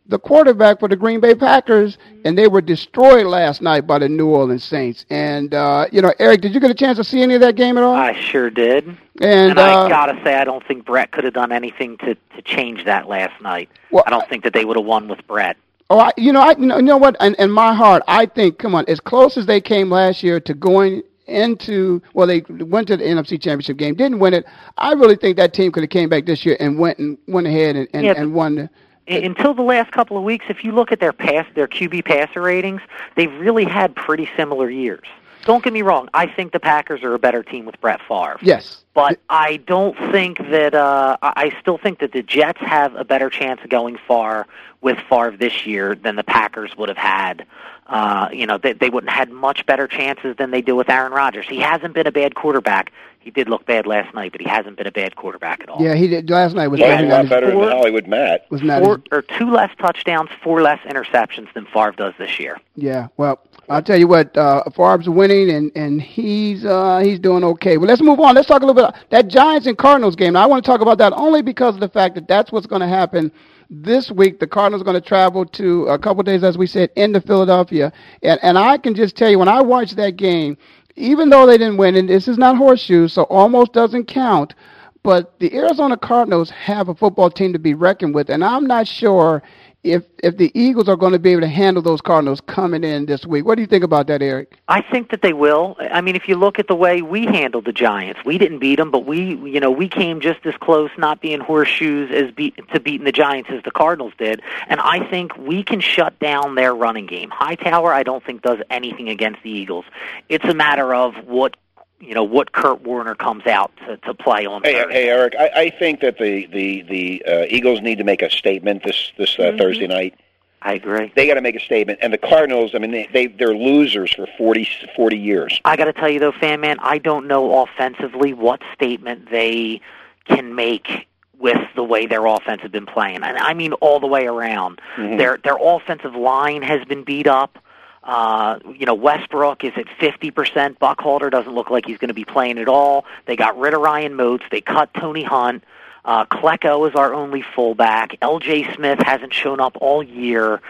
the quarterback for the Green Bay Packers, and they were destroyed last night by the New Orleans Saints. And uh, you know, Eric, did you get a chance to see any of that game at all? I sure did. And, I uh, gotta say, I don't think Brett could have done anything to to change that last night. Well, I don't think that they would have won with Brett. Oh, I, you know, I you know, you know what? In, in my heart, I think, come on, as close as they came last year to going into, well, they went to the NFC Championship game, didn't win it. I really think that team could have came back this year and went and went ahead and and, Yeah, and won. Until the last couple of weeks, if you look at their pass, their QB passer ratings, they've really had pretty similar years. Don't get me wrong. I think the Packers are a better team with Brett Favre. yes, But I don't think that. Uh, I I still think that the Jets have a better chance of going far with Favre this year than the Packers would have had. Uh, you know, they, they wouldn't have had much better chances than they do with Aaron Rodgers. He hasn't been a bad quarterback. He did look bad last night, but he hasn't been a bad quarterback at all. yeah, he did. Last night was Playing better a than lot his- better than Hollywood Matt. was not. Four his- or two less touchdowns, four less interceptions than Favre does this year. Yeah, well, I'll tell you what, uh, Favre's winning and and he's uh, he's doing okay. Well, let's move on. Let's talk a little bit that Giants and Cardinals game. Now, I want to talk about that only because of the fact that that's what's going to happen this week. The Cardinals are going to travel to a couple days, as we said, into Philadelphia, and and I can just tell you when I watched that game, even though they didn't win, and this is not horseshoes, so almost doesn't count. But the Arizona Cardinals have a football team to be reckoned with, and I'm not sure if if the Eagles are going to be able to handle those Cardinals coming in this week. What do you think about that, Eric? I think that they will. I mean, if you look at the way we handled the Giants, we didn't beat them, but we, you know, we came just as close, not being horseshoes, as beat, to beating the Giants as the Cardinals did. And I think we can shut down their running game. Hightower, I don't think does anything against the Eagles. It's a matter of what, you know, what Kurt Warner comes out to, to play on. Hey, Thursday. hey, Eric. I, I think that the the the uh, Eagles need to make a statement this this uh, Mhm. Thursday night. I agree. They got to make a statement. And the Cardinals, I mean, they, they they're losers for 40, 40 years. I got to tell you though, fan man, I don't know offensively what statement they can make with the way their offense has been playing, and I mean all the way around. Mhm. Their their offensive line has been beat up. Uh, you know, Westbrook is at 50%. Buckhalter doesn't look like he's going to be playing at all. They got rid of Ryan Moats. They cut Tony Hunt. Uh, Klecko is our only fullback. L.J. Smith hasn't shown up all year.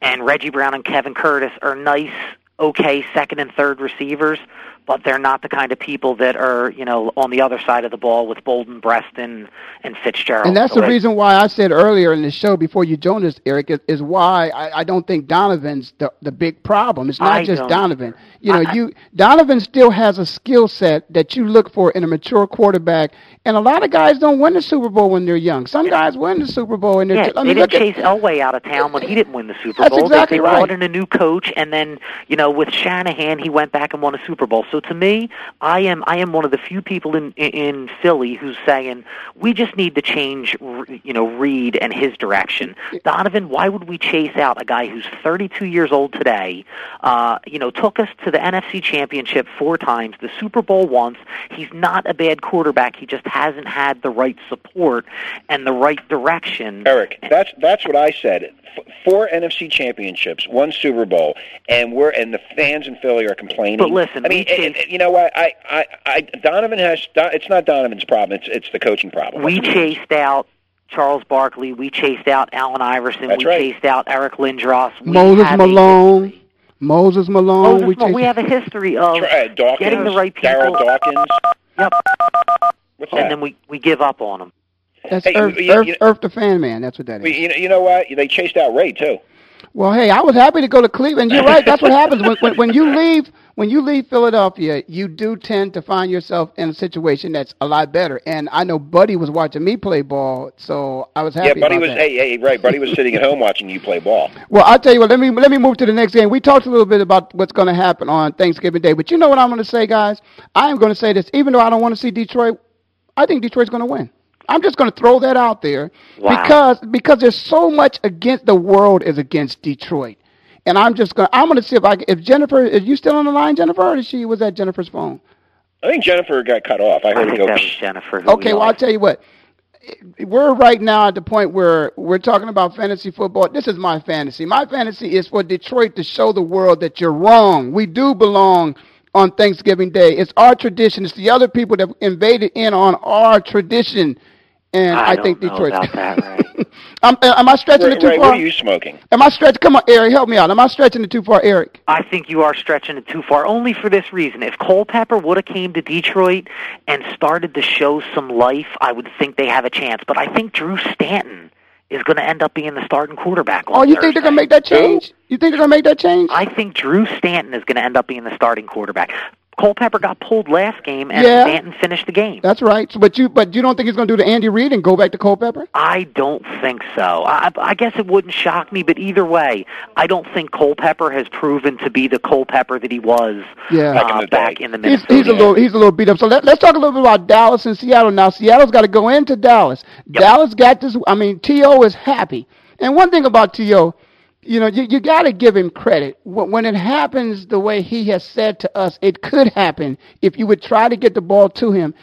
And Reggie Brown and Kevin Curtis are nice, okay second and third receivers, but they're not the kind of people that are, you know, on the other side of the ball with Boldin, Breaston, and Fitzgerald. And that's So the they- reason why I said earlier in the show before you joined us, Eric, is, is why I, I don't think Donovan's the the big problem. It's not I just Donovan. You know, you Donovan still has a skill set that you look for in a mature quarterback, and a lot of guys don't win the Super Bowl when they're young. Some guys win the Super Bowl and they're. Yeah, I they mean, didn't look at- chase Elway out of town when he didn't win the Super That's Bowl. exactly they, they right. brought in a new coach, and then you know with Shanahan, he went back and won a Super Bowl. So to me, I am I am one of the few people in in, in Philly who's saying we just need to change, you know, Reid and his direction. Donovan, why would we chase out a guy who's 32 years old today? Uh, you know, took us to the NFC Championship four times, the Super Bowl once. He's not a bad quarterback. He just hasn't had the right support and the right direction. Eric, that's that's what I said. Four NFC championships, one Super Bowl, and we're and the fans in Philly are complaining. But listen, I mean, we eh, eh, you know what? I, I, I, Donovan has. It's not Donovan's problem. It's it's the coaching problem. We That's what it is. chased out Charles Barkley. We chased out Allen Iverson. That's we right. chased out Eric Lindros. We Moses Malone. Moses Malone. Moses we Malone. We have a history of Dawkins, getting the right people. Darryl Dawkins. Yep. What's and that? then we we give up on them. That's Hey, Earth, you- Earth, you- Earth the fan man. That's what that is. You know, you know what? They chased out Ray too. Well, hey, I was happy to go to Cleveland. You're right. That's what happens when, when when you leave when you leave Philadelphia. You do tend to find yourself in a situation that's a lot better. And I know Buddy was watching me play ball, so I was happy. yeah, Buddy was. that. Hey, hey, right. Buddy was sitting at home watching you play ball. Well, I'll tell you what. Let me let me move to the next game. We talked a little bit about what's going to happen on Thanksgiving Day, but you know what I'm going to say, guys. I am going to say this. Even though I don't want to see Detroit, I think Detroit's going to win. I'm just going to throw that out there Wow. because because there's so much against the world is against Detroit, and I'm just going. to I'm going to see if I if Jennifer is you still on the line, Jennifer, or is she was at Jennifer's phone? I think Jennifer got cut off. I I heard it go. that was Jennifer. Who Okay, we well, I'll tell you what. We're right now at the point where we're talking about fantasy football. This is my fantasy. My fantasy is for Detroit to show the world that you're wrong. We do belong on Thanksgiving Day. It's our tradition. It's the other people that invaded in on our tradition. And I I, don't think know Detroit. about that, right? am, uh, am I stretching Ray, it too Ray, far? what are you smoking? Am I stretching? Come on, Eric, help me out. Am I stretching it too far, Eric? I think you are stretching it too far. Only for this reason: if Culpepper would have came to Detroit and started to show some life, I would think they have a chance. But I think Drew Stanton is going to end up being the starting quarterback. On Oh, you Thursday. think they're gonna make that change? You think they're gonna make that change? I think Drew Stanton is going to end up being the starting quarterback. Culpepper got pulled last game, and Yeah. Stanton finished the game. That's right. So, but you but you don't think he's gonna do the Andy Reid and go back to Culpepper? I don't think so. I, I guess it wouldn't shock me, but either way, I don't think Culpepper has proven to be the Culpepper that he was Yeah. Back in uh, the back day. in the He's, Minnesota. he's a little he's a little beat up. So let, let's talk a little bit about Dallas and Seattle now. Seattle's got to go into Dallas. Dallas got this. I mean, To is happy. And one thing about To, you know, you, you got to give him credit when, it happens the way he has said to us. It could happen if you would try to get the ball to him.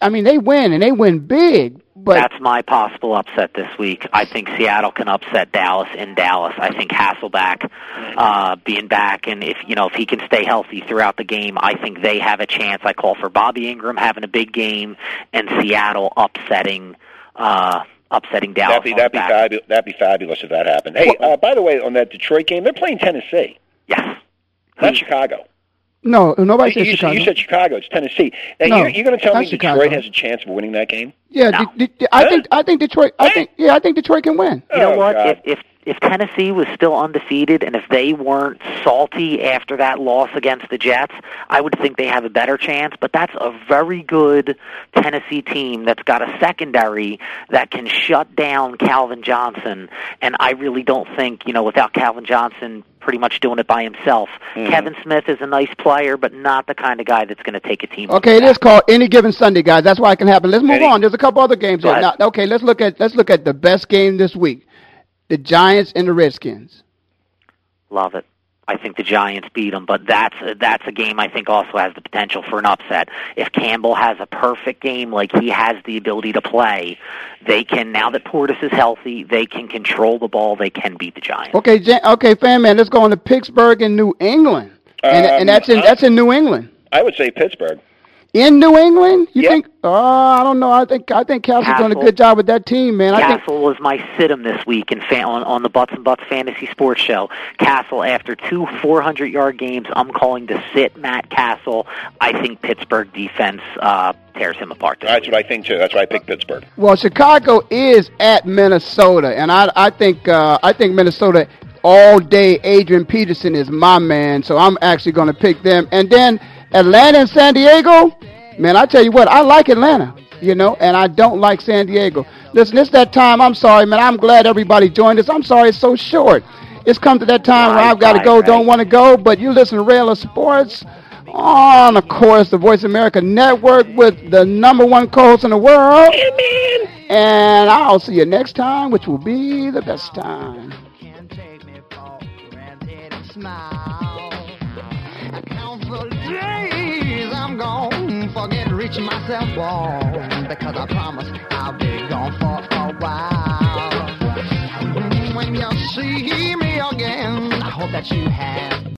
I mean, they win and they win big. But That's my possible upset this week. I think Seattle can upset Dallas in Dallas. I think Hasselbeck uh, being back, and if you know if he can stay healthy throughout the game, I think they have a chance. I call for Bobby Engram having a big game and Seattle upsetting uh, upsetting Dallas. That'd be that'd be back. fabulous. That'd be fabulous if that happened. Hey, uh, by the way, on that Detroit game, they're playing Tennessee. Yes. Not Chicago. no, nobody You, said you, Chicago. you said Chicago. It's Tennessee. Now No, you're, you're going to tell not me Chicago. Detroit has a chance of winning that game? yeah, No. De- De- I think I think Detroit. I think yeah, I think Detroit can win. You know Oh, what? God. If if if Tennessee was still undefeated and if they weren't salty after that loss against the Jets, I would think they have a better chance. But that's a very good Tennessee team that's got a secondary that can shut down Calvin Johnson. And I really don't think, you know, without Calvin Johnson pretty much doing it by himself, Mm-hmm. Kevin Smith is a nice player, but not the kind of guy that's going to take a team. Okay, it is called any given Sunday, guys. That's why it can happen. Let's move Any- on. There's a couple other games. Now, okay, let's look at let's look at the best game this week: the Giants and the Redskins. Love it. I think the Giants beat them, but that's that's a game I think also has the potential for an upset. If Campbell has a perfect game like he has the ability to play, they can now that Portis is healthy, they can control the ball, they can beat the Giants. Okay, Jan- okay, fan man, let's go on to Pittsburgh and New England, and, Um, and that's in I- that's in New England. I would say Pittsburgh. In New England, you think? Oh, I don't know. I think I think Cassel's doing a good job with that team, man. I think Cassel was my sit-em this week in fa- on, on the Butts and Butts Fantasy Sports Show. Cassel, after two 400-yard games, I'm calling to sit Matt Cassel. I think Pittsburgh defense uh, tears him apart. This That's what I think too. That's why I picked Pittsburgh. Well, Chicago is at Minnesota, and I I think uh, I think Minnesota all day. Adrian Peterson is my man, so I'm actually going to pick them. And then Atlanta and San Diego, man, I tell you what, I like Atlanta, you know, and I don't like San Diego. Listen, it's that time. I'm sorry, man. I'm glad everybody joined us. I'm sorry it's so short. It's come to that time where I've got to right, go, right. don't want to go, but you listen to Ray Ellis Sports on, of course, the Voice America Network with the number one co-host in the world. Amen. And I'll see you next time, which will be the best time. days I'm gone, forget reaching myself on because I promise I'll be gone for a while. When you see me again, I hope that you have